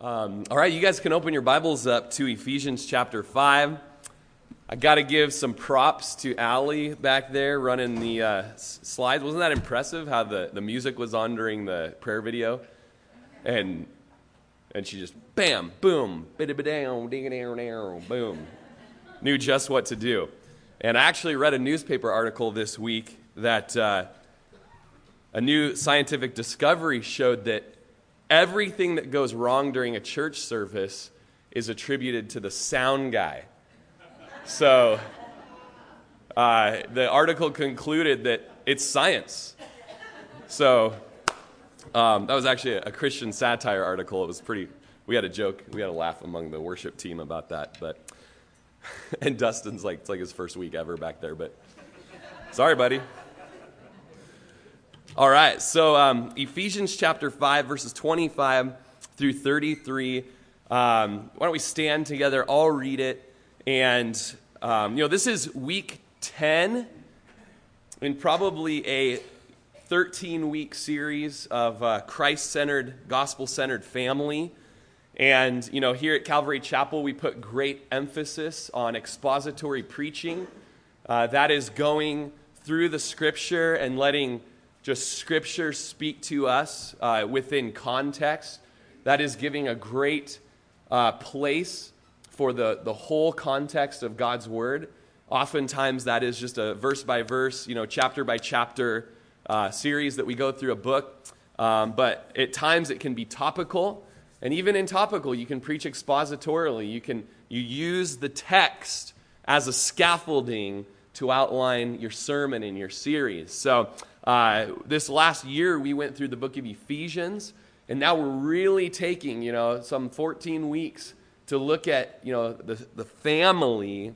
Um, all right, you guys can open your Bibles up to Ephesians chapter 5. I got to give some props to Allie back there running the uh, slides. Wasn't that impressive how the, the music was on during the prayer video? And, and she just, bam, boom, bidda-ba-down, ding-a-down, boom. Knew just what to do. And I actually read a newspaper article this week that uh, a new scientific discovery showed that everything that goes wrong during a church service is attributed to the sound guy. So uh, the article concluded that it's science. So um, that was actually a, Christian satire article. It was pretty. We had a joke. We had a laugh among the worship team about that. But and Dustin's like it's like his first week ever back there. But sorry, buddy. All right, so um, Ephesians chapter 5, verses 25 through 33. Um, why don't we stand together? I'll read it. And, um, you know, this is week 10 in probably a 13 week series of uh, Christ centered, gospel centered family. And, you know, here at Calvary Chapel, we put great emphasis on expository preaching. Uh, that is going through the scripture and letting just scripture speak to us uh, within context. That is giving a great uh, place for the, the whole context of God's word. Oftentimes, that is just a verse by verse, you know, chapter by chapter uh, series that we go through a book. Um, but at times, it can be topical. And even in topical, you can preach expositorily. You can you use the text as a scaffolding to outline your sermon and your series. So uh, this last year, we went through the book of Ephesians, and now we're really taking, you know, some 14 weeks to look at, you know, the, the family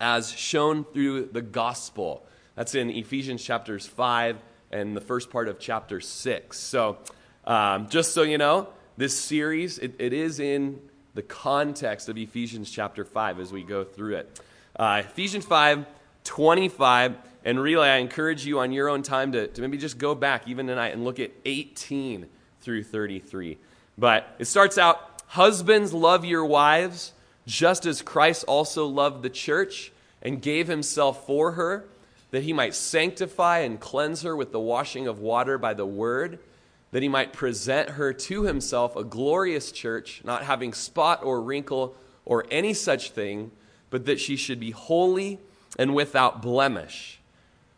as shown through the gospel. That's in Ephesians chapters 5 and the first part of chapter 6. So um, just so you know, this series, it, it is in the context of Ephesians chapter 5 as we go through it. Uh, Ephesians 5, 25 and really, I encourage you on your own time to, to maybe just go back even tonight and look at 18 through 33. But it starts out Husbands, love your wives, just as Christ also loved the church and gave himself for her, that he might sanctify and cleanse her with the washing of water by the word, that he might present her to himself a glorious church, not having spot or wrinkle or any such thing, but that she should be holy and without blemish.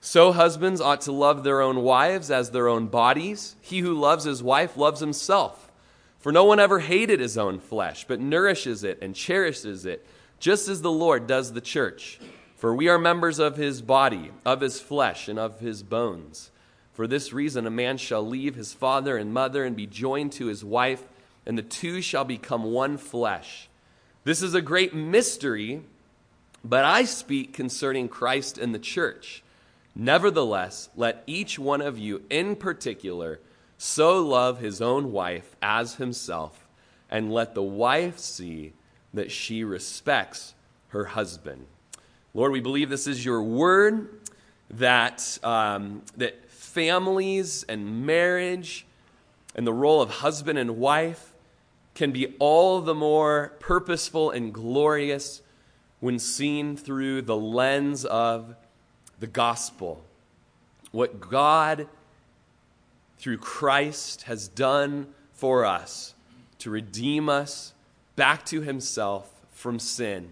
So husbands ought to love their own wives as their own bodies. He who loves his wife loves himself. For no one ever hated his own flesh, but nourishes it and cherishes it, just as the Lord does the church. For we are members of his body, of his flesh, and of his bones. For this reason, a man shall leave his father and mother and be joined to his wife, and the two shall become one flesh. This is a great mystery, but I speak concerning Christ and the church. Nevertheless, let each one of you in particular so love his own wife as himself, and let the wife see that she respects her husband. Lord, we believe this is your word, that, um, that families and marriage and the role of husband and wife can be all the more purposeful and glorious when seen through the lens of the gospel. What God, through Christ, has done for us to redeem us back to Himself from sin.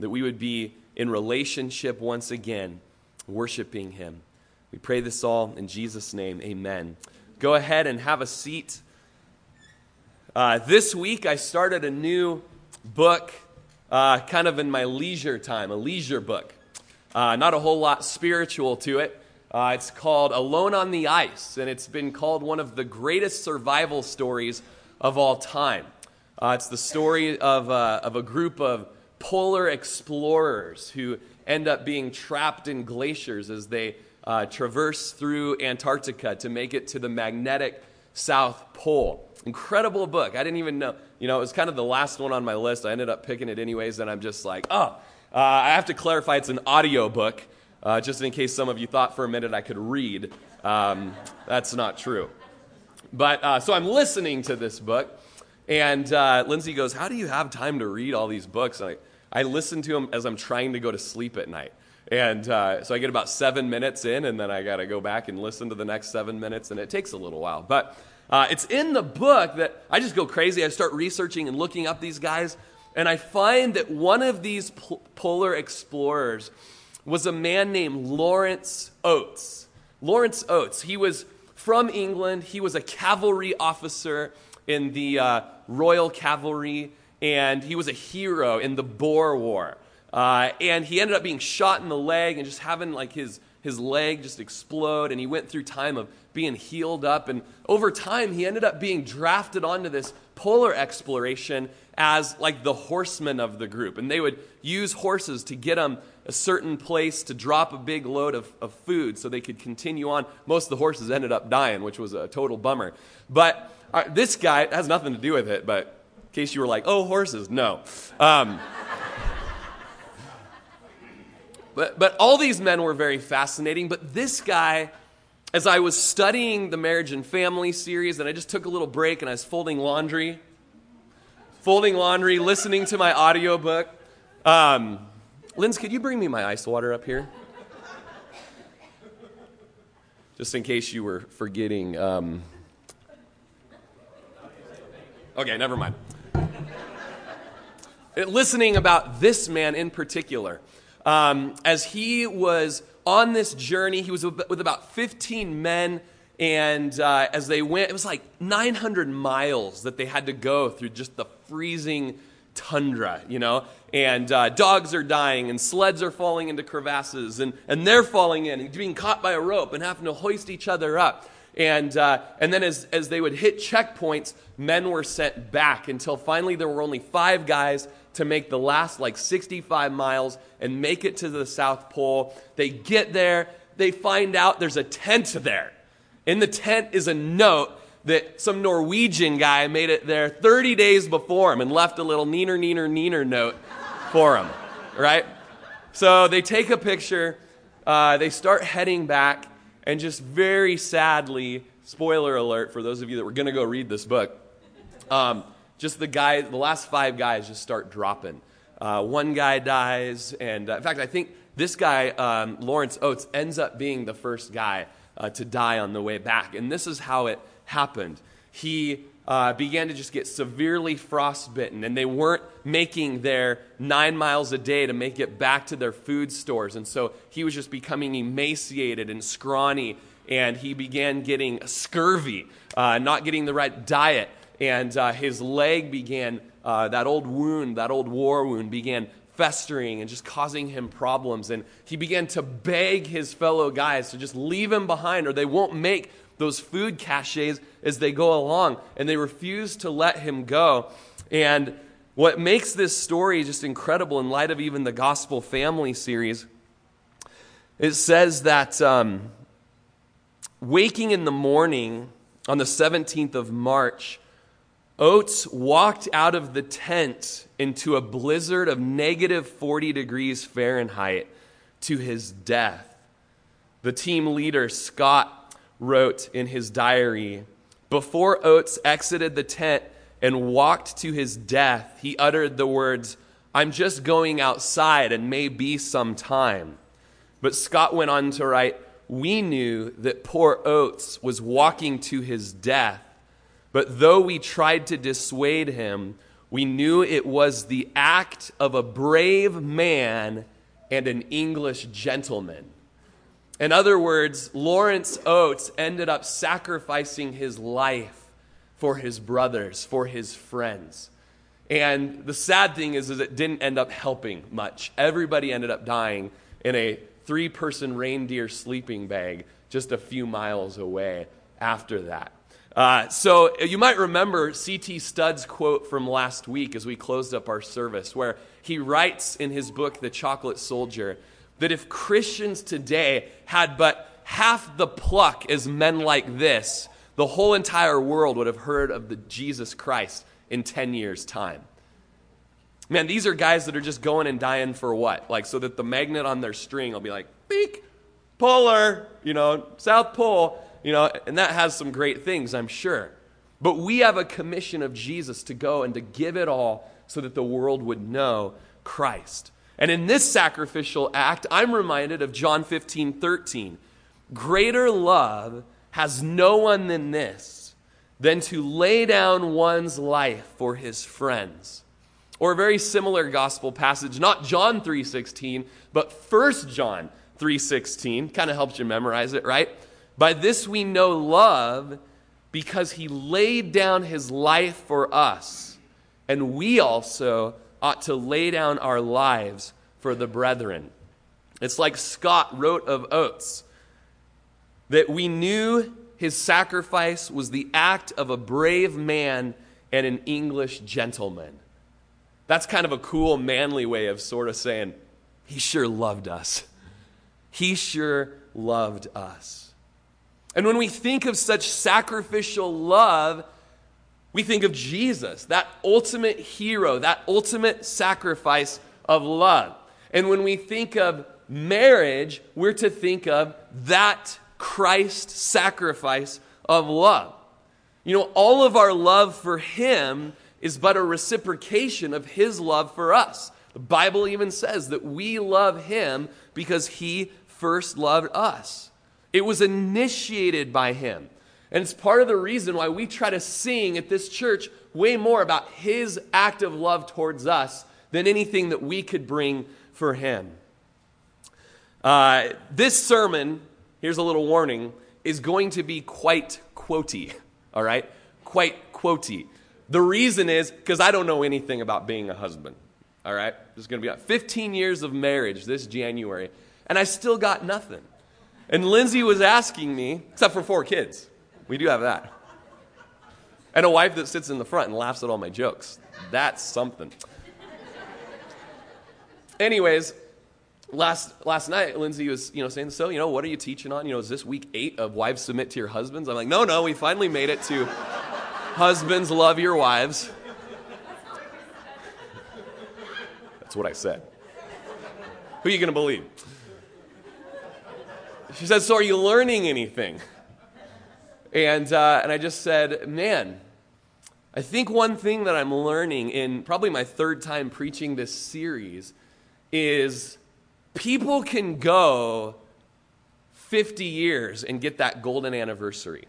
That we would be in relationship once again, worshiping Him. We pray this all in Jesus' name. Amen. Go ahead and have a seat. Uh, this week, I started a new book, uh, kind of in my leisure time, a leisure book. Uh, not a whole lot spiritual to it. Uh, it's called Alone on the Ice, and it's been called one of the greatest survival stories of all time. Uh, it's the story of, uh, of a group of polar explorers who end up being trapped in glaciers as they uh, traverse through Antarctica to make it to the magnetic South Pole. Incredible book. I didn't even know. You know, it was kind of the last one on my list. I ended up picking it anyways, and I'm just like, oh, uh, I have to clarify it's an audio book, uh, just in case some of you thought for a minute I could read. Um, that's not true. But uh, so I'm listening to this book, And uh, Lindsay goes, How do you have time to read all these books? And I, I listen to them as I'm trying to go to sleep at night. And uh, so I get about seven minutes in, and then I got to go back and listen to the next seven minutes, and it takes a little while. But uh, it's in the book that I just go crazy. I start researching and looking up these guys, and I find that one of these polar explorers was a man named Lawrence Oates. Lawrence Oates. He was from England. He was a cavalry officer in the uh, Royal Cavalry, and he was a hero in the Boer War. Uh, and he ended up being shot in the leg and just having like his, his leg just explode. And he went through time of being healed up. And over time, he ended up being drafted onto this polar exploration as like the horsemen of the group. And they would use horses to get them a certain place to drop a big load of, of food so they could continue on. Most of the horses ended up dying, which was a total bummer. But uh, this guy has nothing to do with it, but in case you were like, oh, horses, no. Um, but, but all these men were very fascinating. But this guy, as I was studying the marriage and family series, and I just took a little break and I was folding laundry, folding laundry, listening to my audiobook. Um, Linz, could you bring me my ice water up here? Just in case you were forgetting. Um... Okay, never mind. Listening about this man in particular, um, as he was on this journey, he was with about 15 men and uh, as they went, it was like 900 miles that they had to go through just the freezing tundra, you know? And uh, dogs are dying, and sleds are falling into crevasses, and, and they're falling in, and being caught by a rope, and having to hoist each other up. And, uh, and then as, as they would hit checkpoints, men were sent back until finally there were only five guys to make the last like 65 miles and make it to the South Pole. They get there, they find out there's a tent there. In the tent is a note that some Norwegian guy made it there 30 days before him and left a little neener, neener, neener note for him, right? So they take a picture, uh, they start heading back, and just very sadly, spoiler alert for those of you that were going to go read this book, um, just the guy, the last five guys just start dropping. Uh, one guy dies, and uh, in fact, I think this guy, um, Lawrence Oates, ends up being the first guy uh, to die on the way back. And this is how it happened. He uh, began to just get severely frostbitten, and they weren't making their nine miles a day to make it back to their food stores. And so he was just becoming emaciated and scrawny, and he began getting scurvy, uh, not getting the right diet. And uh, his leg began, uh, that old wound, that old war wound, began festering and just causing him problems. And he began to beg his fellow guys to just leave him behind or they won't make those food caches as they go along. And they refuse to let him go. And what makes this story just incredible in light of even the Gospel Family series, it says that um, waking in the morning on the 17th of March, Oates walked out of the tent into a blizzard of negative 40 degrees Fahrenheit to his death. The team leader, Scott, wrote in his diary Before Oates exited the tent and walked to his death, he uttered the words, I'm just going outside and may be some time. But Scott went on to write, We knew that poor Oates was walking to his death but though we tried to dissuade him, we knew it was the act of a brave man and an English gentleman. In other words, Lawrence Oates ended up sacrificing his life for his brothers, for his friends. And the sad thing is, is it didn't end up helping much. Everybody ended up dying in a three person reindeer sleeping bag just a few miles away after that. Uh, so you might remember C.T. Studd's quote from last week as we closed up our service, where he writes in his book, The Chocolate Soldier, that if Christians today had but half the pluck as men like this, the whole entire world would have heard of the Jesus Christ in 10 years' time. Man, these are guys that are just going and dying for what? Like, so that the magnet on their string will be like, beak, polar, you know, South Pole you know, and that has some great things, I'm sure. But we have a commission of Jesus to go and to give it all so that the world would know Christ. And in this sacrificial act, I'm reminded of John 15, 13. Greater love has no one than this, than to lay down one's life for his friends. Or a very similar gospel passage, not John 3:16, but 1 John 3:16. Kind of helps you memorize it, right? By this we know love because he laid down his life for us, and we also ought to lay down our lives for the brethren. It's like Scott wrote of Oates that we knew his sacrifice was the act of a brave man and an English gentleman. That's kind of a cool, manly way of sort of saying, he sure loved us. He sure loved us. And when we think of such sacrificial love, we think of Jesus, that ultimate hero, that ultimate sacrifice of love. And when we think of marriage, we're to think of that Christ sacrifice of love. You know, all of our love for Him is but a reciprocation of His love for us. The Bible even says that we love Him because He first loved us. It was initiated by Him. And it's part of the reason why we try to sing at this church way more about His act of love towards us than anything that we could bring for Him. Uh, this sermon, here's a little warning, is going to be quite quotey, all right? Quite quotey. The reason is because I don't know anything about being a husband, all right? There's going to be 15 years of marriage this January, and I still got nothing. And Lindsay was asking me, except for four kids. We do have that. And a wife that sits in the front and laughs at all my jokes. That's something. Anyways, last last night Lindsay was, you know, saying, "So, you know, what are you teaching on? You know, is this week 8 of wives submit to your husbands?" I'm like, "No, no, we finally made it to husbands love your wives." That's what I said. Who are you going to believe? She said, So are you learning anything? And, uh, and I just said, man, I think one thing that I'm learning in probably my third time preaching this series is people can go 50 years and get that golden anniversary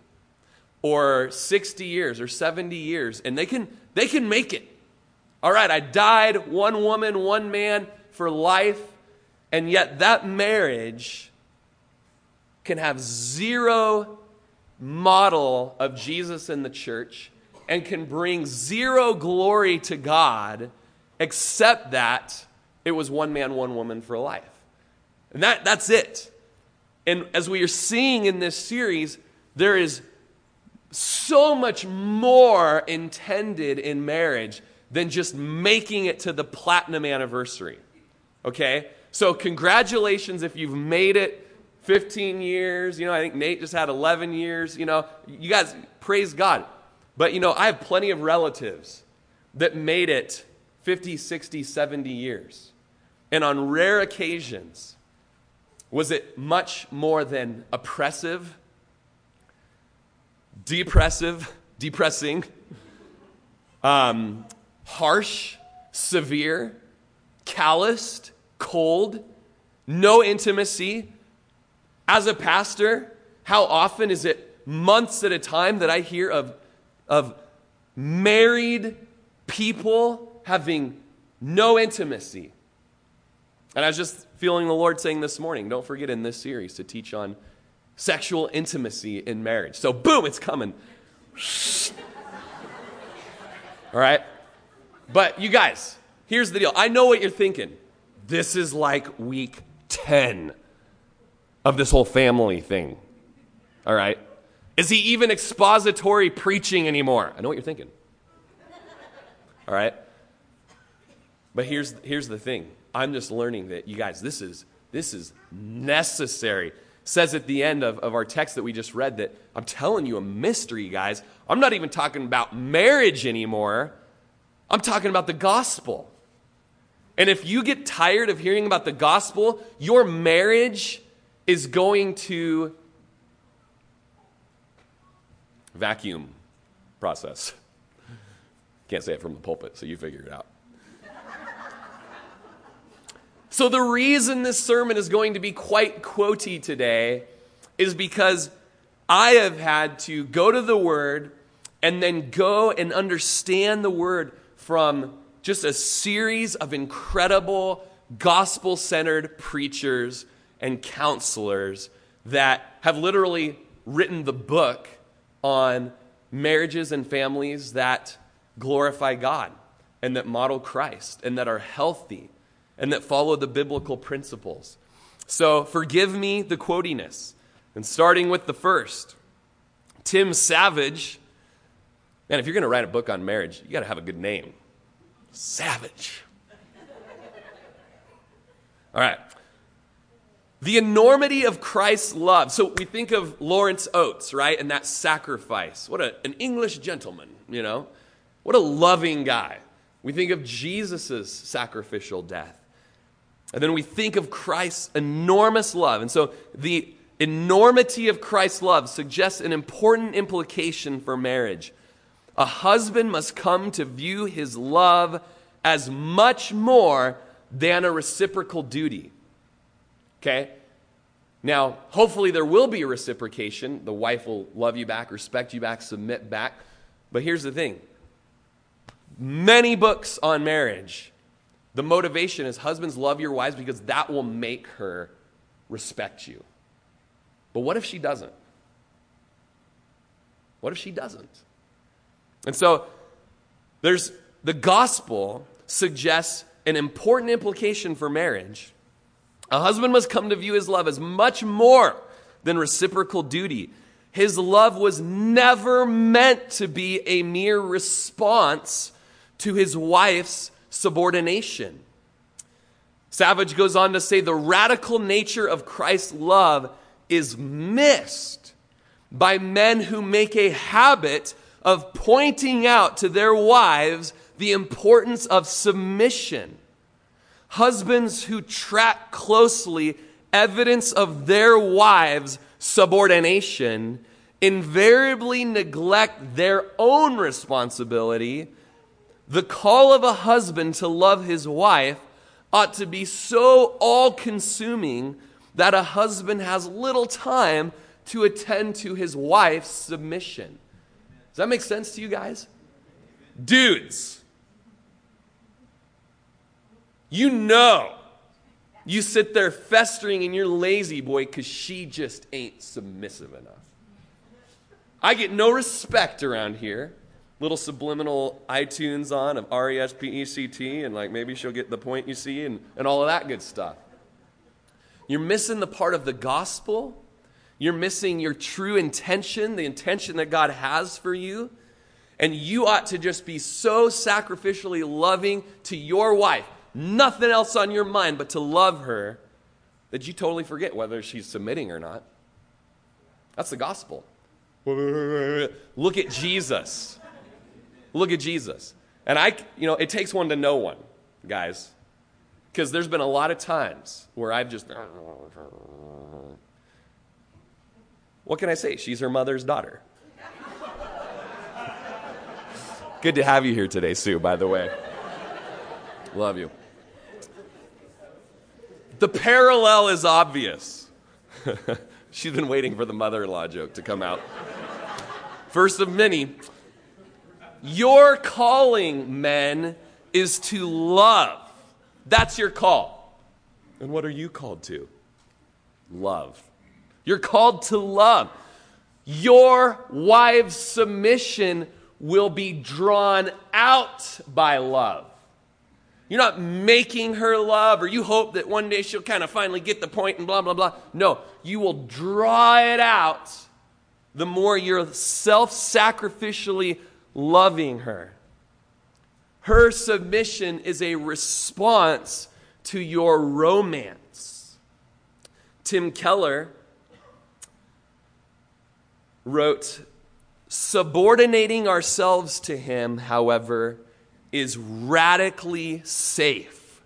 or 60 years or 70 years and they can they can make it. All right i died one woman one man for life and yet that marriage can have zero model of Jesus in the church and can bring zero glory to God except that it was one man, one woman for life. And that, that's it. And as we are seeing in this series, there is so much more intended in marriage than just making it to the platinum anniversary. Okay? So, congratulations if you've made it 15 years. You know, I think Nate just had 11 years. You know, you guys, praise God. But, you know, I have plenty of relatives that made it 50, 60, 70 years. And on rare occasions, was it much more than oppressive, depressive, depressing, um, harsh, severe, calloused, cold, no intimacy, as a pastor, how often is it months at a time that I hear of, of married people having no intimacy? And I was just feeling the Lord saying this morning, don't forget in this series to teach on sexual intimacy in marriage. So, boom, it's coming. All right? But you guys, here's the deal. I know what you're thinking. This is like week 10 of this whole family thing. All right? Is he even expository preaching anymore? I know what you're thinking. All right? But here's, here's the thing. I'm just learning that, you guys, this is, this is necessary. Says at the end of, of our text that we just read that I'm telling you a mystery, guys. I'm not even talking about marriage anymore. I'm talking about the gospel. And if you get tired of hearing about the gospel, your marriage is going to vacuum, process. Can't say it from the pulpit, so you figure it out. So, the reason this sermon is going to be quite quotey today is because I have had to go to the Word and then go and understand the Word from just a series of incredible gospel centered preachers and counselors that have literally written the book on marriages and families that glorify God and that model Christ and that are healthy and that follow the biblical principles. So forgive me the quotiness. And starting with the first, Tim Savage. Man, if you're going to write a book on marriage, you got to have a good name. Savage. All right. The enormity of Christ's love. So we think of Lawrence Oates, right? And that sacrifice. What a, an English gentleman, you know? What a loving guy. We think of Jesus' sacrificial death. And then we think of Christ's enormous love. And so the enormity of Christ's love suggests an important implication for marriage. A husband must come to view his love as much more than a reciprocal duty. Okay? Now, hopefully, there will be a reciprocation. The wife will love you back, respect you back, submit back. But here's the thing many books on marriage, the motivation is husbands love your wives because that will make her respect you. But what if she doesn't? What if she doesn't? And so, there's the gospel suggests an important implication for marriage. A husband must come to view his love as much more than reciprocal duty. His love was never meant to be a mere response to his wife's subordination. Savage goes on to say the radical nature of Christ's love is missed by men who make a habit of pointing out to their wives the importance of submission. Husbands who track closely evidence of their wives' subordination invariably neglect their own responsibility. The call of a husband to love his wife ought to be so all consuming that a husband has little time to attend to his wife's submission. Does that make sense to you guys? Dudes, you know you sit there festering in your La-Z-Boy because she just ain't submissive enough. I get no respect around here. Little subliminal iTunes on of R E S P E C T, and like maybe she'll get the point you see, and, and all of that good stuff. You're missing the part of the gospel. You're missing your true intention, the intention that God has for you. And you ought to just be so sacrificially loving to your wife nothing else on your mind but to love her, that you totally forget whether she's submitting or not. That's the gospel. Look at Jesus. Look at Jesus. And I, you know, it takes one to know one, guys. Because there's been a lot of times where I've just. What can I say? She's her mother's daughter. Good to have you here today, Sue, by the way. Love you. The parallel is obvious. She's been waiting for the mother in law joke to come out. First of many. Your calling, men, is to love. That's your call. And what are you called to? Love. You're called to love. Your wife's submission will be drawn out by love. You're not making her love, or you hope that one day she'll kind of finally get the point and blah, blah, blah. No, you will draw it out the more you're self sacrificially loving her. Her submission is a response to your romance. Tim Keller wrote, Subordinating ourselves to him, however, is radically safe.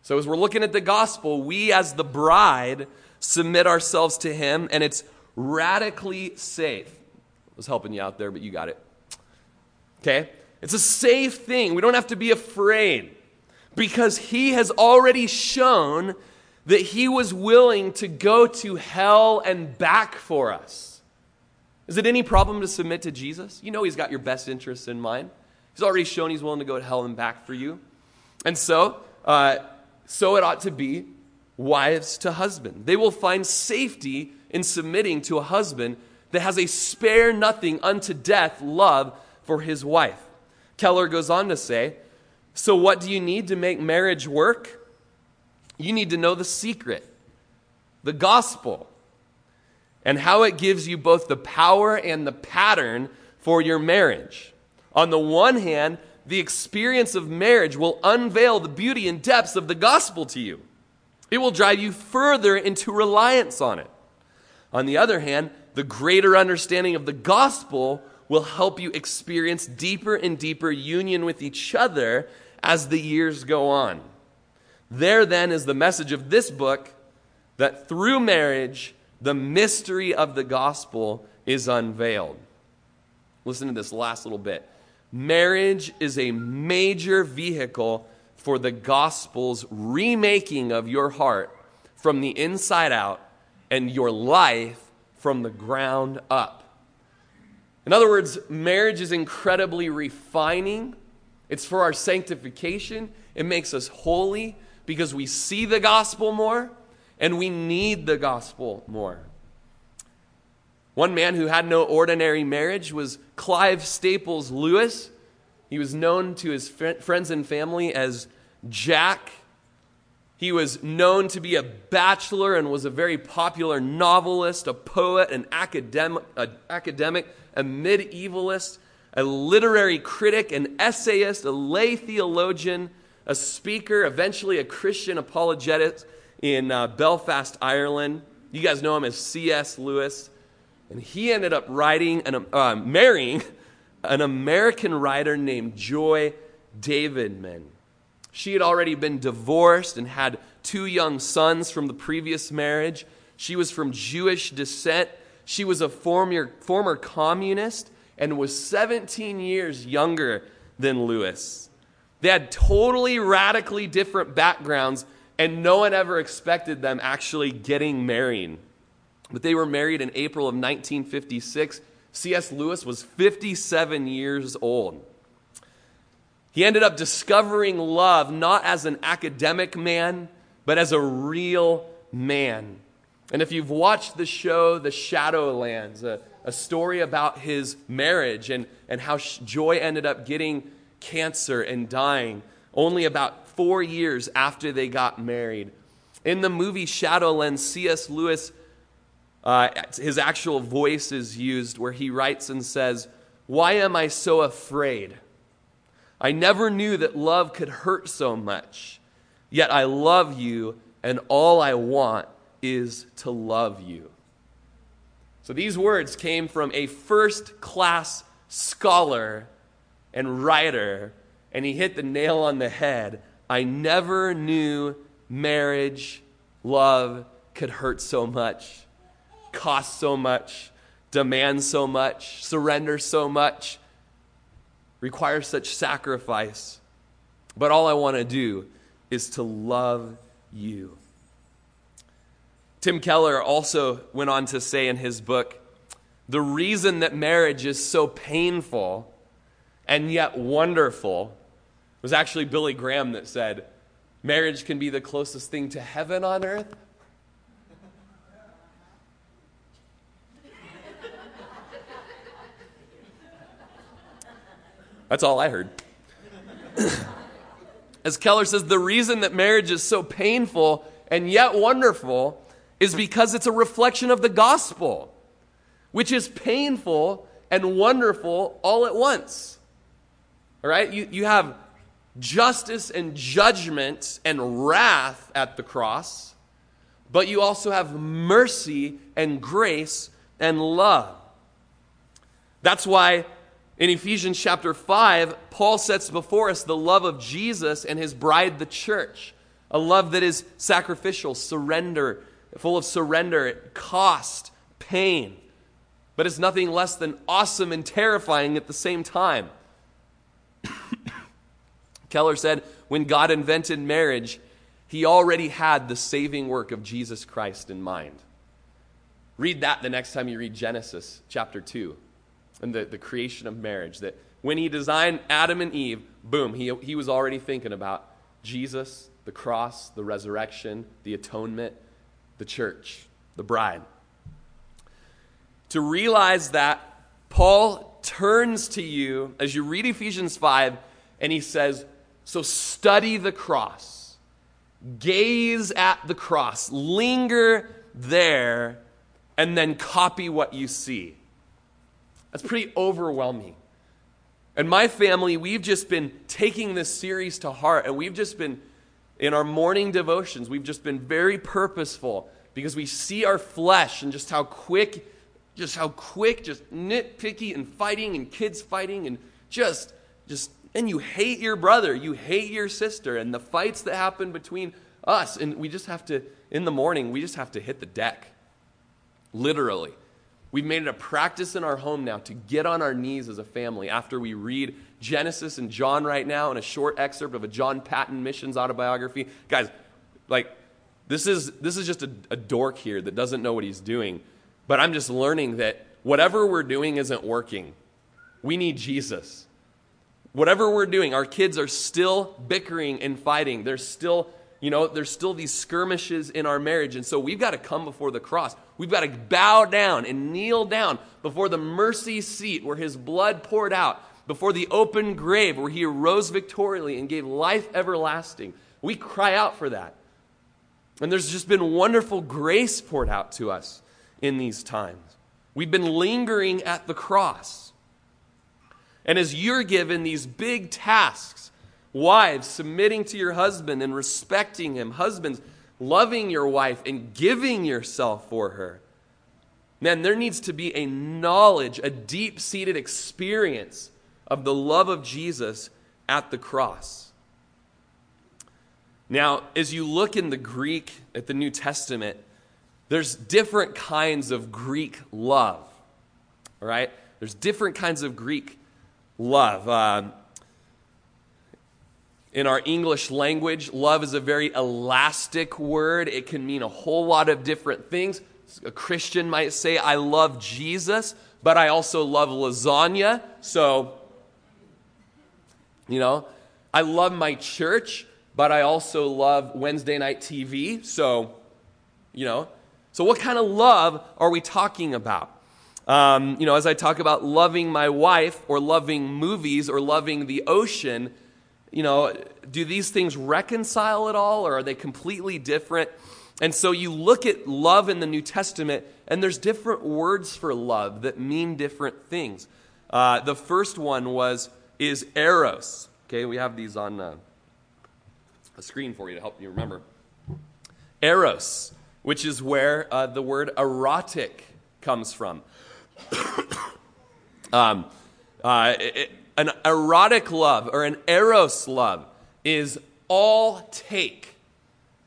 So, as we're looking at the gospel, we as the bride submit ourselves to Him, and it's radically safe. I was helping you out there, but you got it. Okay? It's a safe thing. We don't have to be afraid because he has already shown that he was willing to go to hell and back for us. Is it any problem to submit to Jesus? You know he's got your best interests in mind. He's already shown he's willing to go to hell and back for you. And so, uh, so it ought to be wives to husband. They will find safety in submitting to a husband that has a spare nothing unto death love for his wife. Keller goes on to say, So, what do you need to make marriage work? You need to know the secret, the gospel, and how it gives you both the power and the pattern for your marriage. On the one hand, the experience of marriage will unveil the beauty and depths of the gospel to you. It will drive you further into reliance on it. On the other hand, the greater understanding of the gospel will help you experience deeper and deeper union with each other as the years go on. There, then, is the message of this book that through marriage, the mystery of the gospel is unveiled. Listen to this last little bit. Marriage is a major vehicle for the gospel's remaking of your heart from the inside out and your life from the ground up. In other words, marriage is incredibly refining. It's for our sanctification. It makes us holy because we see the gospel more and we need the gospel more. One man who had no ordinary marriage was Clive Staples Lewis. He was known to his friends and family as Jack. He was known to be a bachelor and was a very popular novelist, a poet, an academic, a academic, a medievalist, a literary critic, an essayist, a lay theologian, a speaker, eventually a Christian apologetic in uh, Belfast, Ireland. You guys know him as C.S. Lewis. And he ended up writing and uh, marrying an American writer named Joy Davidman. She had already been divorced and had two young sons from the previous marriage. She was from Jewish descent. She was a former, former communist and was 17 years younger than Lewis. They had totally radically different backgrounds, and no one ever expected them actually getting married. But they were married in April of 1956. C.S. Lewis was 57 years old. He ended up discovering love not as an academic man, but as a real man. And if you've watched the show The Shadowlands, a, a story about his marriage and, and how Joy ended up getting cancer and dying only about four years after they got married. In the movie Shadowlands, C.S. Lewis uh, his actual voice is used where he writes and says, Why am I so afraid? I never knew that love could hurt so much. Yet I love you, and all I want is to love you. So these words came from a first class scholar and writer, and he hit the nail on the head. I never knew marriage, love could hurt so much cost so much, demand so much, surrender so much, require such sacrifice. But all I want to do is to love you. Tim Keller also went on to say in his book the reason that marriage is so painful and yet wonderful was actually Billy Graham that said, Marriage can be the closest thing to heaven on earth, That's all I heard. As Keller says, the reason that marriage is so painful and yet wonderful is because it's a reflection of the gospel, which is painful and wonderful all at once. All right? You, you have justice and judgment and wrath at the cross, but you also have mercy and grace and love. That's why in Ephesians chapter 5, Paul sets before us the love of Jesus and his bride, the church. A love that is sacrificial, surrender, full of surrender, cost, pain. But it's nothing less than awesome and terrifying at the same time. Keller said, when God invented marriage, he already had the saving work of Jesus Christ in mind. Read that the next time you read Genesis chapter 2 and the, the creation of marriage. That when he designed Adam and Eve, boom, he, he was already thinking about Jesus, the cross, the resurrection, the atonement, the church, the bride. To realize that, Paul turns to you as you read Ephesians 5 and he says, So study the cross, gaze at the cross, linger there, and then copy what you see. That's pretty overwhelming. And my family, we've just been taking this series to heart, and we've just been, in our morning devotions, we've just been very purposeful because we see our flesh and just how quick, just how quick, just nitpicky and fighting and kids fighting and just, just, and you hate your brother, you hate your sister, and the fights that happen between us. And we just have to, in the morning, we just have to hit the deck. Literally. We've made it a practice in our home now to get on our knees as a family after we read Genesis and John right now and a short excerpt of a John Paton missions autobiography. Guys, like, this is, this is just a, a dork here that doesn't know what he's doing. But I'm just learning that whatever we're doing isn't working. We need Jesus. Whatever we're doing, our kids are still bickering and fighting. They're still you know, there's still these skirmishes in our marriage. And so we've got to come before the cross. We've got to bow down and kneel down before the mercy seat where his blood poured out, before the open grave where he arose victoriously and gave life everlasting. We cry out for that. And there's just been wonderful grace poured out to us in these times. We've been lingering at the cross. And as you're given these big tasks, Wives, submitting to your husband and respecting him. Husbands, loving your wife and giving yourself for her. Man, there needs to be a knowledge, a deep seated experience of the love of Jesus at the cross. Now, as you look in the Greek at the New Testament, there's different kinds of Greek love. All right? There's different kinds of Greek love. Uh, in our English language, love is a very elastic word. It can mean a whole lot of different things. A Christian might say, I love Jesus, but I also love lasagna. So, you know, I love my church, but I also love Wednesday night TV. So, you know, so what kind of love are we talking about? Um, you know, as I talk about loving my wife or loving movies or loving the ocean, you know, do these things reconcile at all or are they completely different? And so you look at love in the New Testament, and there's different words for love that mean different things. Uh, the first one was is eros. Okay, we have these on uh, a screen for you to help you remember. Eros, which is where uh, the word erotic comes from. um, uh, it, an erotic love or an eros love is all take.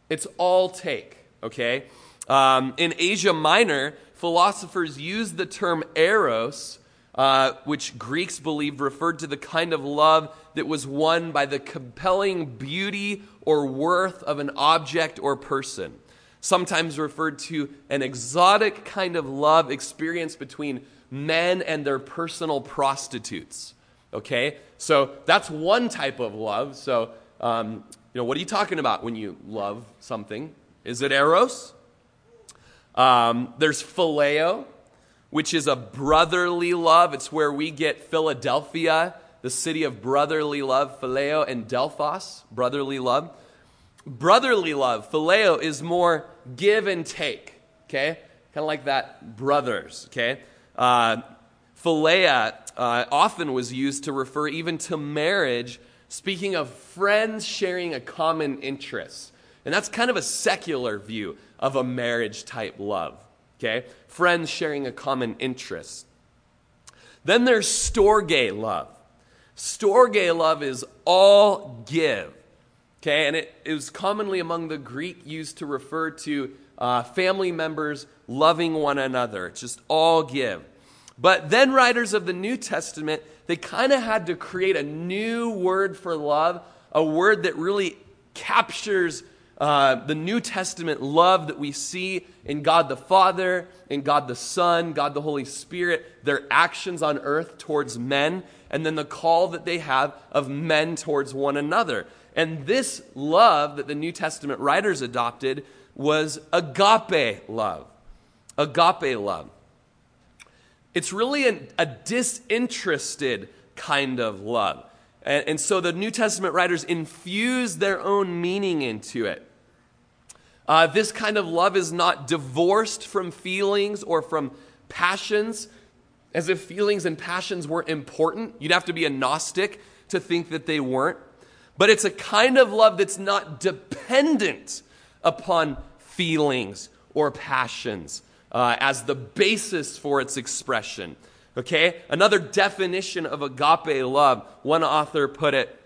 It's all take, okay? Um, in Asia Minor, philosophers used the term eros, uh, which Greeks believed referred to the kind of love that was won by the compelling beauty or worth of an object or person. Sometimes referred to an exotic kind of love experience between men and their personal prostitutes. Okay? So that's one type of love. So, um, you know, what are you talking about when you love something? Is it eros? Um, there's phileo, which is a brotherly love. It's where we get Philadelphia, the city of brotherly love, phileo, and Delphos, brotherly love. Brotherly love, phileo, is more give and take, okay? Kind of like that, brothers, okay? Uh, Philia uh, often was used to refer even to marriage, speaking of friends sharing a common interest. And that's kind of a secular view of a marriage type love, okay? Friends sharing a common interest. Then there's storge love. Storge love is all give, okay? And it, it was commonly among the Greek used to refer to uh, family members loving one another. It's just all give. But then writers of the New Testament they kind of had to create a new word for love, a word that really captures uh, the New Testament love that we see in God the Father, in God the Son, God the Holy Spirit, their actions on earth towards men, and then the call that they have of men towards one another. And this love that the New Testament writers adopted was agape love. Agape love. It's really an, a disinterested kind of love. And, and, so the New Testament writers infuse their own meaning into it. Uh, this kind of love is not divorced from feelings or from passions, as if feelings and passions weren't important. You'd have to be a Gnostic to think that they weren't. But it's a kind of love that's not dependent upon feelings or passions uh, as the basis for its expression. Okay? Another definition of agape love, one author put it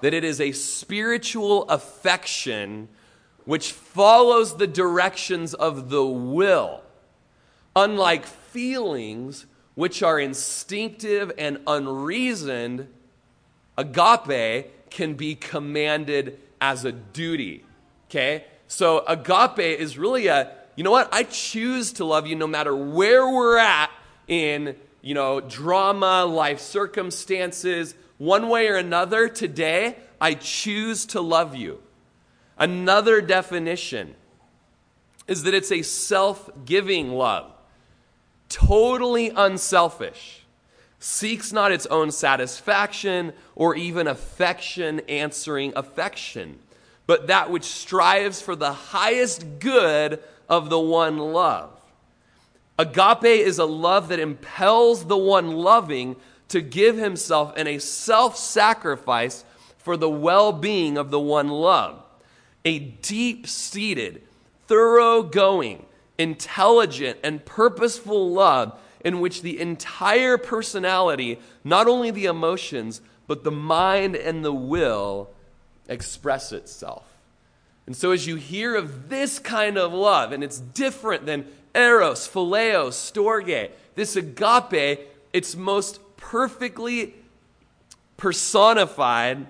that it is a spiritual affection which follows the directions of the will, unlike feelings which are instinctive and unreasoned. Agape can be commanded as a duty. Okay? So agape is really a, you know what? I choose to love you no matter where we're at in, you know, drama, life circumstances, one way or another. Today, I choose to love you. Another definition is that it's a self giving love, totally unselfish, seeks not its own satisfaction or even affection answering affection but that which strives for the highest good of the one loved. Agape is a love that impels the one loving to give himself in a self sacrifice for the well being of the one loved. A deep seated, thoroughgoing, intelligent, and purposeful love in which the entire personality, not only the emotions, but the mind and the will, express itself. And so, as you hear of this kind of love, and it's different than eros, phileo, storge, this agape, it's most perfectly personified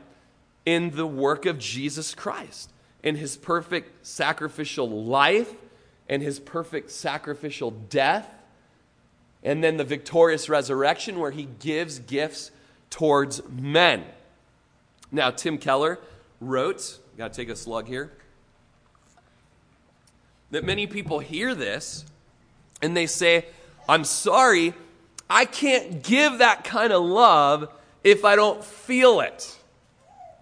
in the work of Jesus Christ, in his perfect sacrificial life, and his perfect sacrificial death, and then the victorious resurrection where he gives gifts towards men. Now, Tim Keller wrote, got to take a slug here, that many people hear this and they say, I'm sorry, I can't give that kind of love if I don't feel it.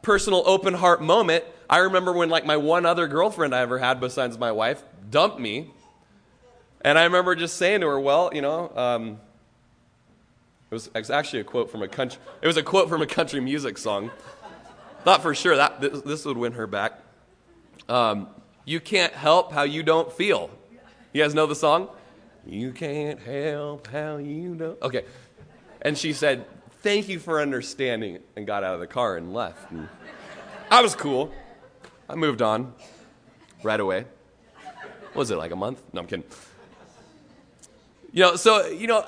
Personal open heart moment. I remember when, like, my one other girlfriend I ever had besides my wife dumped me. And I remember just saying to her, Well, you know, um, it, was, it was actually a quote from a country, it was a quote from a country music song. Thought for sure that this, this would win her back. Um, you can't help how you don't feel. You guys know the song? You can't help how you don't. Okay. And she said, Thank you for understanding, and got out of the car and left. And I was cool. I moved on right away. What was it, like a month? No, I'm kidding. You know, so, you know,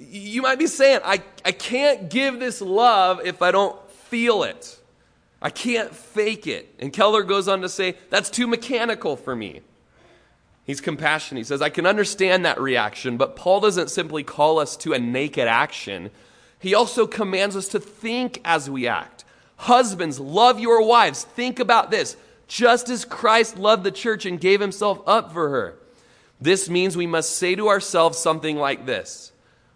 you might be saying, I, I can't give this love if I don't feel it. I can't fake it. And Keller goes on to say, that's too mechanical for me. He's compassionate. He says, I can understand that reaction, but Paul doesn't simply call us to a naked action. He also commands us to think as we act. Husbands, love your wives. Think about this. Just as Christ loved the church and gave himself up for her. This means we must say to ourselves something like this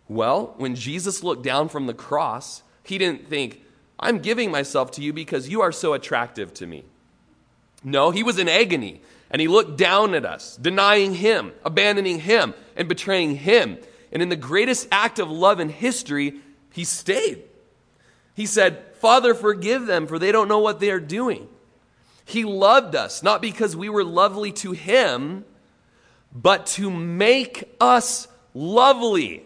Well, when Jesus looked down from the cross, he didn't think, I'm giving myself to you because you are so attractive to me. No, he was in agony and he looked down at us, denying him, abandoning him, and betraying him. And in the greatest act of love in history, he stayed. He said, Father, forgive them, for they don't know what they are doing. He loved us, not because we were lovely to him, but to make us lovely.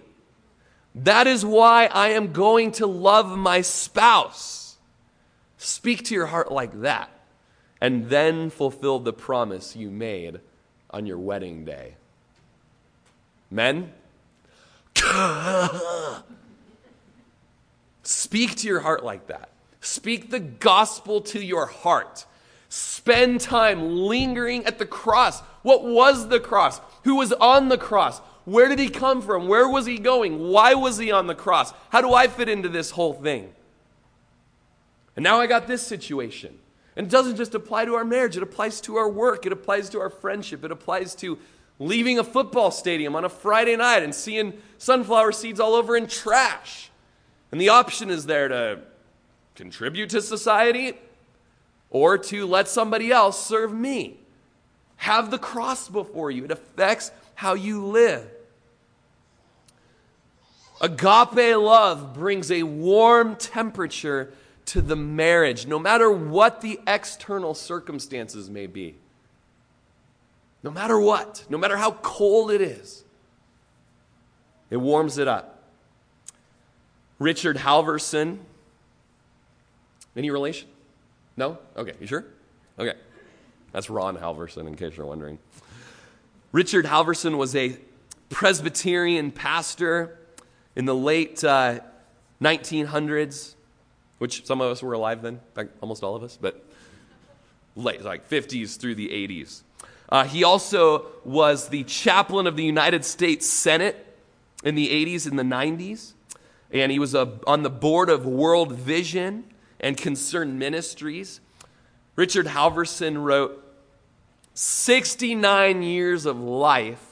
That is why I am going to love my spouse. Speak to your heart like that, and then fulfill the promise you made on your wedding day. Men, Speak to your heart like that. Speak the gospel to your heart. Spend time lingering at the cross. What was the cross? Who was on the cross? Where did he come from? Where was he going? Why was he on the cross? How do I fit into this whole thing? And now I got this situation. And it doesn't just apply to our marriage, it applies to our work, it applies to our friendship, it applies to leaving a football stadium on a Friday night and seeing sunflower seeds all over in trash. And the option is there to contribute to society or to let somebody else serve me. Have the cross before you, it affects how you live. Agape love brings a warm temperature to the marriage, no matter what the external circumstances may be. No matter what, no matter how cold it is, it warms it up. Richard Halverson, any relation? No? Okay, you sure? Okay. That's Ron Halverson, in case you're wondering. Richard Halverson was a Presbyterian pastor in the late uh, 1900s, which some of us were alive then, fact, almost all of us, but late, like 50s through the 80s. Uh, he also was the chaplain of the United States Senate in the 80s and the 90s, and he was a, on the board of World Vision and Concerned Ministries. Richard Halverson wrote 69 years of life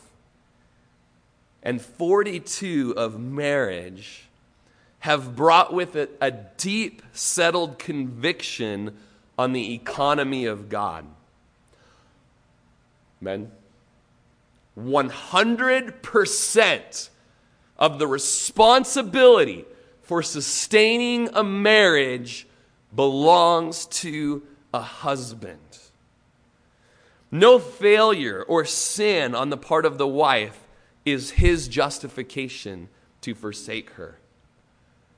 and 42 of marriage have brought with it a deep, settled conviction on the economy of God. Men, 100% of the responsibility for sustaining a marriage belongs to a husband. No failure or sin on the part of the wife is his justification to forsake her.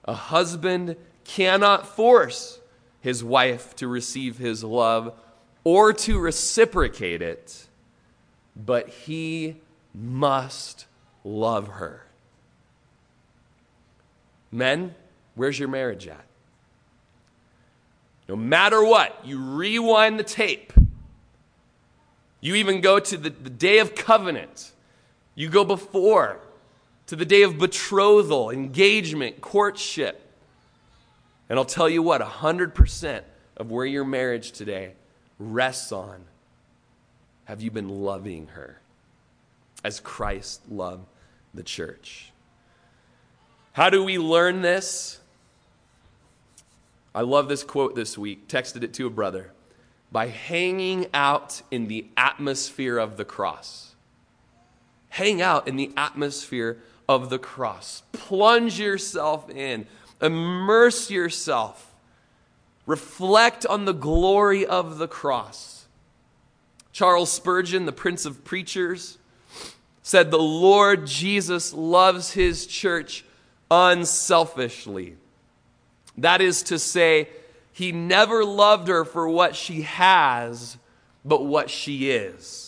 A husband cannot force his wife to receive his love or to reciprocate it, but he must love her. Men, where's your marriage at? No matter what, you rewind the tape. You even go to the, the day of covenant you go before to the day of betrothal, engagement, courtship. And I'll tell you what, 100% of where your marriage today rests on have you been loving her as Christ loved the church? How do we learn this? I love this quote this week, texted it to a brother. By hanging out in the atmosphere of the cross hang out in the atmosphere of the cross. Plunge yourself in, immerse yourself, reflect on the glory of the cross. Charles Spurgeon, the Prince of Preachers, said, The Lord Jesus loves his church unselfishly. That is to say, he never loved her for what she has, but what she is.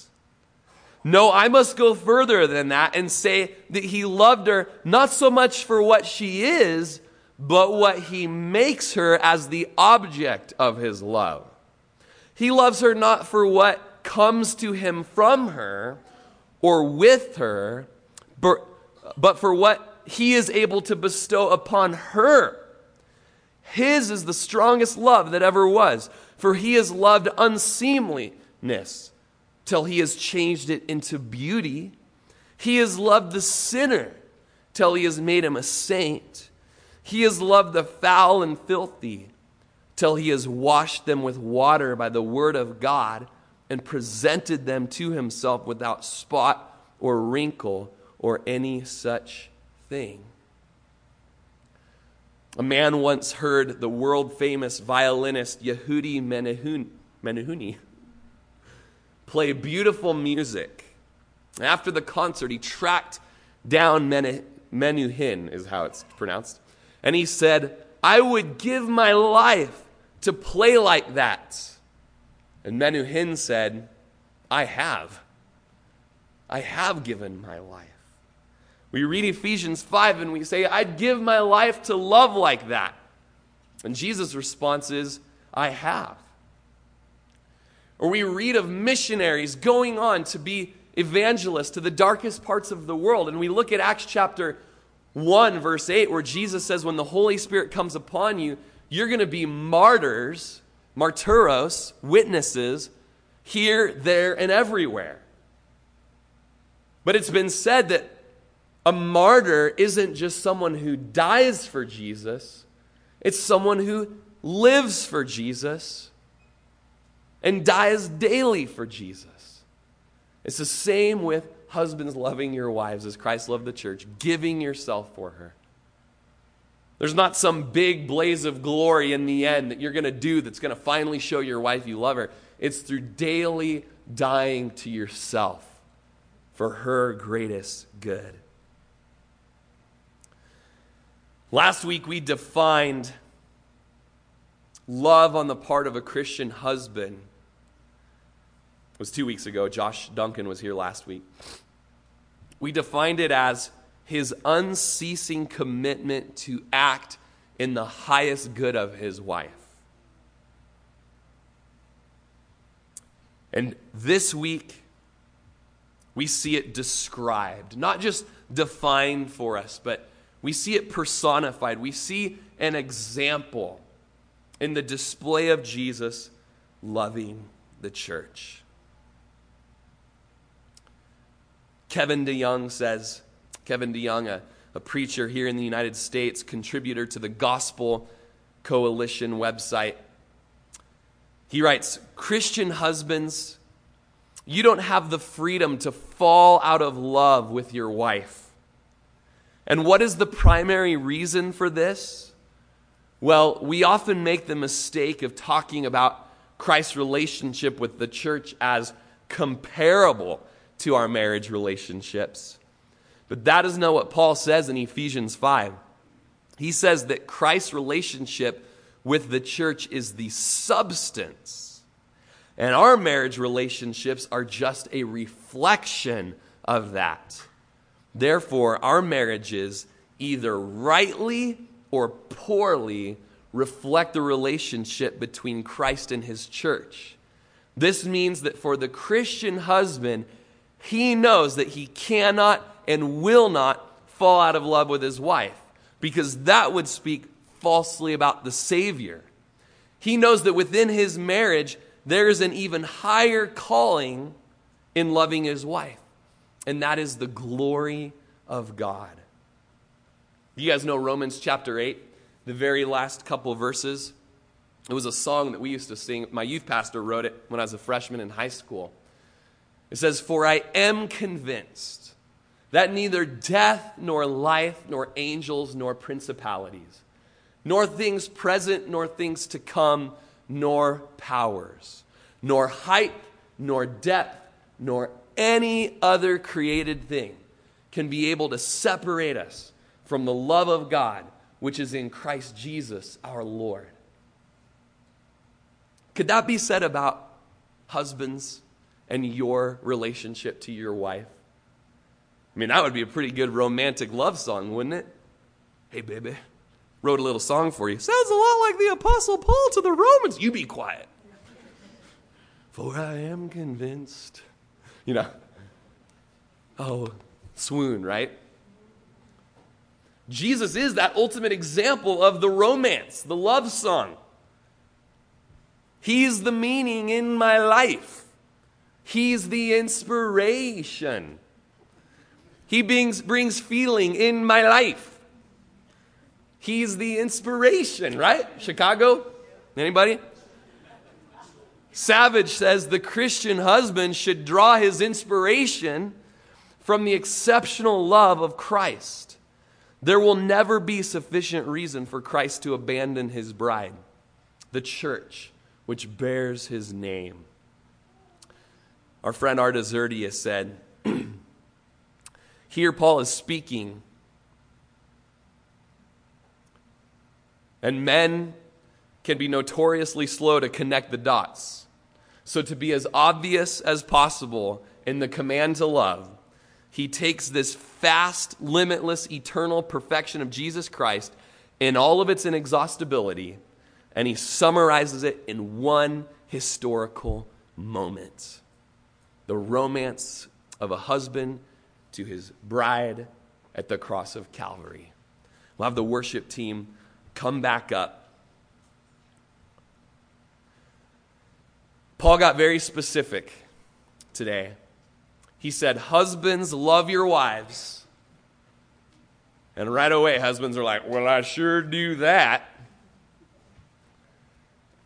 No, I must go further than that and say that he loved her not so much for what she is, but what he makes her as the object of his love. He loves her not for what comes to him from her or with her, but, but for what he is able to bestow upon her. His is the strongest love that ever was, for he has loved unseemliness till he has changed it into beauty. He has loved the sinner till he has made him a saint. He has loved the foul and filthy till he has washed them with water by the word of God and presented them to himself without spot or wrinkle or any such thing. A man once heard the world famous violinist Yehudi Menuhin play beautiful music. After the concert, he tracked down Menuhin, is how it's pronounced. And he said, I would give my life to play like that. And Menuhin said, I have. I have given my life. We read Ephesians 5 and we say, I'd give my life to love like that. And Jesus' response is, I have. Or we read of missionaries going on to be evangelists to the darkest parts of the world. And we look at Acts chapter 1, verse 8, where Jesus says, When the Holy Spirit comes upon you, you're going to be martyrs, martyros, witnesses, here, there, and everywhere. But it's been said that a martyr isn't just someone who dies for Jesus, it's someone who lives for Jesus and dies daily for Jesus. It's the same with husbands loving your wives as Christ loved the church, giving yourself for her. There's not some big blaze of glory in the end that you're going to do that's going to finally show your wife you love her. It's through daily dying to yourself for her greatest good. Last week we defined love on the part of a Christian husband. It was two weeks ago. Josh Duncan was here last week. We defined it as his unceasing commitment to act in the highest good of his wife. And this week, we see it described, not just defined for us, but we see it personified. We see an example in the display of Jesus loving the church. Kevin DeYoung says, Kevin DeYoung, a, a preacher here in the United States, contributor to the Gospel Coalition website, he writes Christian husbands, you don't have the freedom to fall out of love with your wife. And what is the primary reason for this? Well, we often make the mistake of talking about Christ's relationship with the church as comparable to our marriage relationships. But that is not what Paul says in Ephesians 5. He says that Christ's relationship with the church is the substance, and our marriage relationships are just a reflection of that. Therefore, our marriages either rightly or poorly reflect the relationship between Christ and his church. This means that for the Christian husband, he knows that he cannot and will not fall out of love with his wife because that would speak falsely about the Savior. He knows that within his marriage, there is an even higher calling in loving his wife and that is the glory of God. You guys know Romans chapter 8, the very last couple verses. It was a song that we used to sing. My youth pastor wrote it when I was a freshman in high school. It says, For I am convinced that neither death, nor life, nor angels, nor principalities, nor things present, nor things to come, nor powers, nor height, nor depth, nor any other created thing can be able to separate us from the love of God which is in Christ Jesus our Lord. Could that be said about husbands and your relationship to your wife? I mean, that would be a pretty good romantic love song, wouldn't it? Hey, baby, wrote a little song for you. Sounds a lot like the Apostle Paul to the Romans. You be quiet. For I am convinced you know, oh, swoon, right? Jesus is that ultimate example of the romance, the love song. He's the meaning in my life. He's the inspiration. He brings, brings feeling in my life. He's the inspiration, right? Chicago? Anybody? Savage says the Christian husband should draw his inspiration from the exceptional love of Christ. There will never be sufficient reason for Christ to abandon his bride, the church, which bears his name. Our friend Artaxerxes said, Here Paul is speaking, and men can be notoriously slow to connect the dots. So, to be as obvious as possible in the command to love, he takes this fast, limitless, eternal perfection of Jesus Christ in all of its inexhaustibility and he summarizes it in one historical moment the romance of a husband to his bride at the cross of Calvary. We'll have the worship team come back up. Paul got very specific today. He said, Husbands, love your wives. And right away, husbands are like, Well, I sure do that.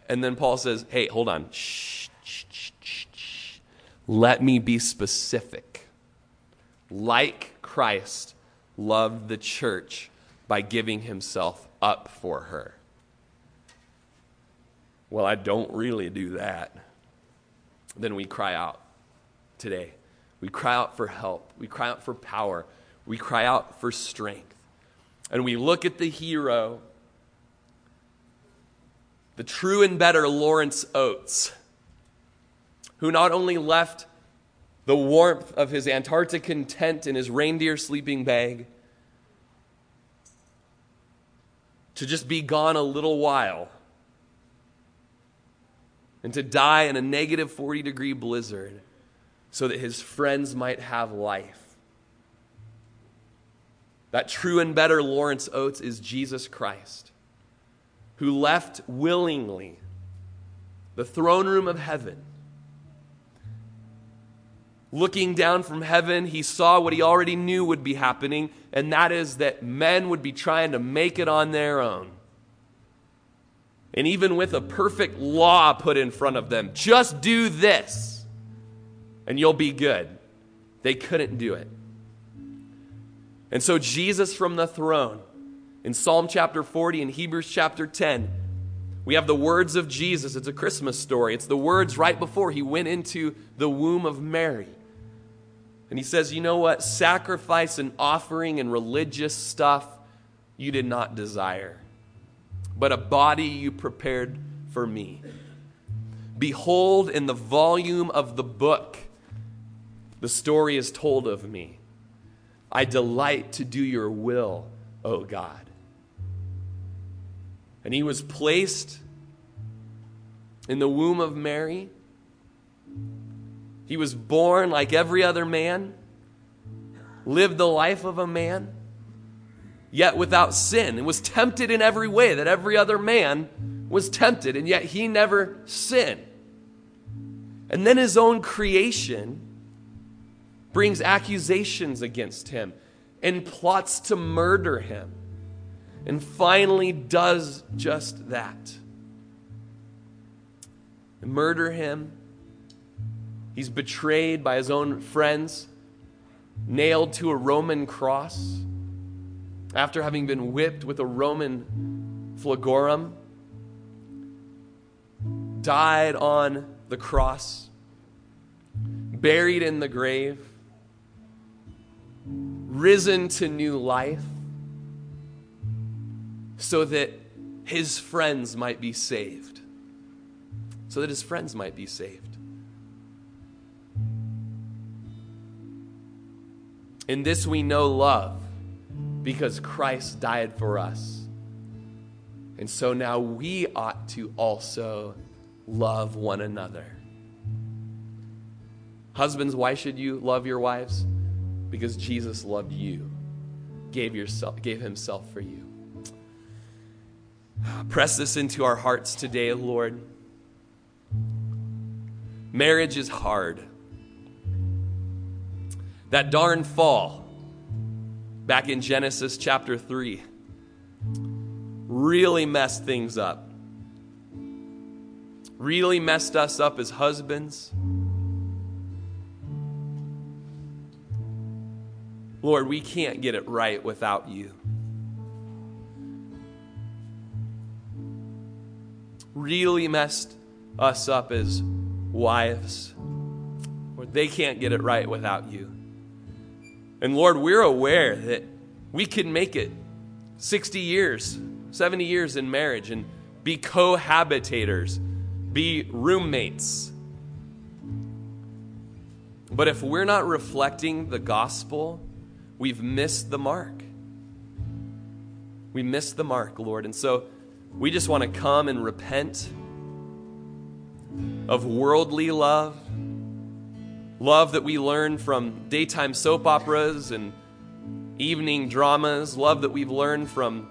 And then Paul says, Hey, hold on. Shh. Let me be specific. Like Christ loved the church by giving himself up for her. Well, I don't really do that. Then we cry out today. We cry out for help. We cry out for power. We cry out for strength. And we look at the hero the true and better Lawrence Oates, who not only left the warmth of his Antarctican tent in his reindeer sleeping bag to just be gone a little while and to die in a negative 40 degree blizzard so that his friends might have life. That true and better Lawrence Oates is Jesus Christ who left willingly the throne room of heaven. Looking down from heaven, he saw what he already knew would be happening, and that is that men would be trying to make it on their own. And even with a perfect law put in front of them, just do this and you'll be good. They couldn't do it. And so, Jesus from the throne, in Psalm chapter 40 and Hebrews chapter 10, we have the words of Jesus. It's a Christmas story. It's the words right before he went into the womb of Mary. And he says, You know what? Sacrifice and offering and religious stuff you did not desire, but a body you prepared for me. Behold, in the volume of the book, the story is told of me. I delight to do your will, O God and he was placed in the womb of Mary. He was born like every other man, lived the life of a man, yet without sin, and was tempted in every way that every other man was tempted, and yet he never sinned. And then his own creation brings accusations against him and plots to murder him and finally does just that. murder him. He's betrayed by his own friends, nailed to a Roman cross after having been whipped with a Roman flagorum, died on the cross, buried in the grave, risen to new life so that his friends might be saved. So that his friends might be saved. In this we know love because Christ died for us. And so now we ought to also love one another. Husbands, why should you love your wives? Because Jesus loved you, gave, yourself, gave himself for you. Press this into our hearts today, Lord. Marriage is hard. That darn fall back in Genesis chapter 3 really messed things up. Really messed us up as husbands. Lord, we can't get it right without you. really messed us up as wives. Lord, they can't get it right without you. And Lord, we're aware that we can make it 60 years, 70 years in marriage and be cohabitators, be roommates. But if we're not reflecting the gospel, we've missed the mark. We missed the mark, Lord. And so We just want to come and repent of worldly love, love that we learn from daytime soap operas and evening dramas, love that we've learned from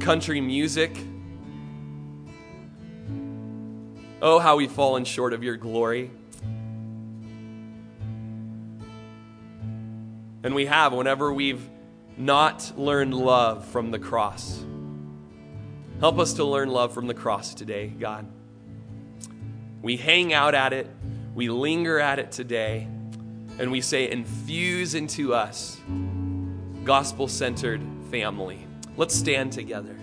country music. Oh, how we've fallen short of your glory. And we have whenever we've not learned love from the cross. Help us to learn love from the cross today, God. We hang out at it, we linger at it today, and we say, infuse into us gospel centered family. Let's stand together.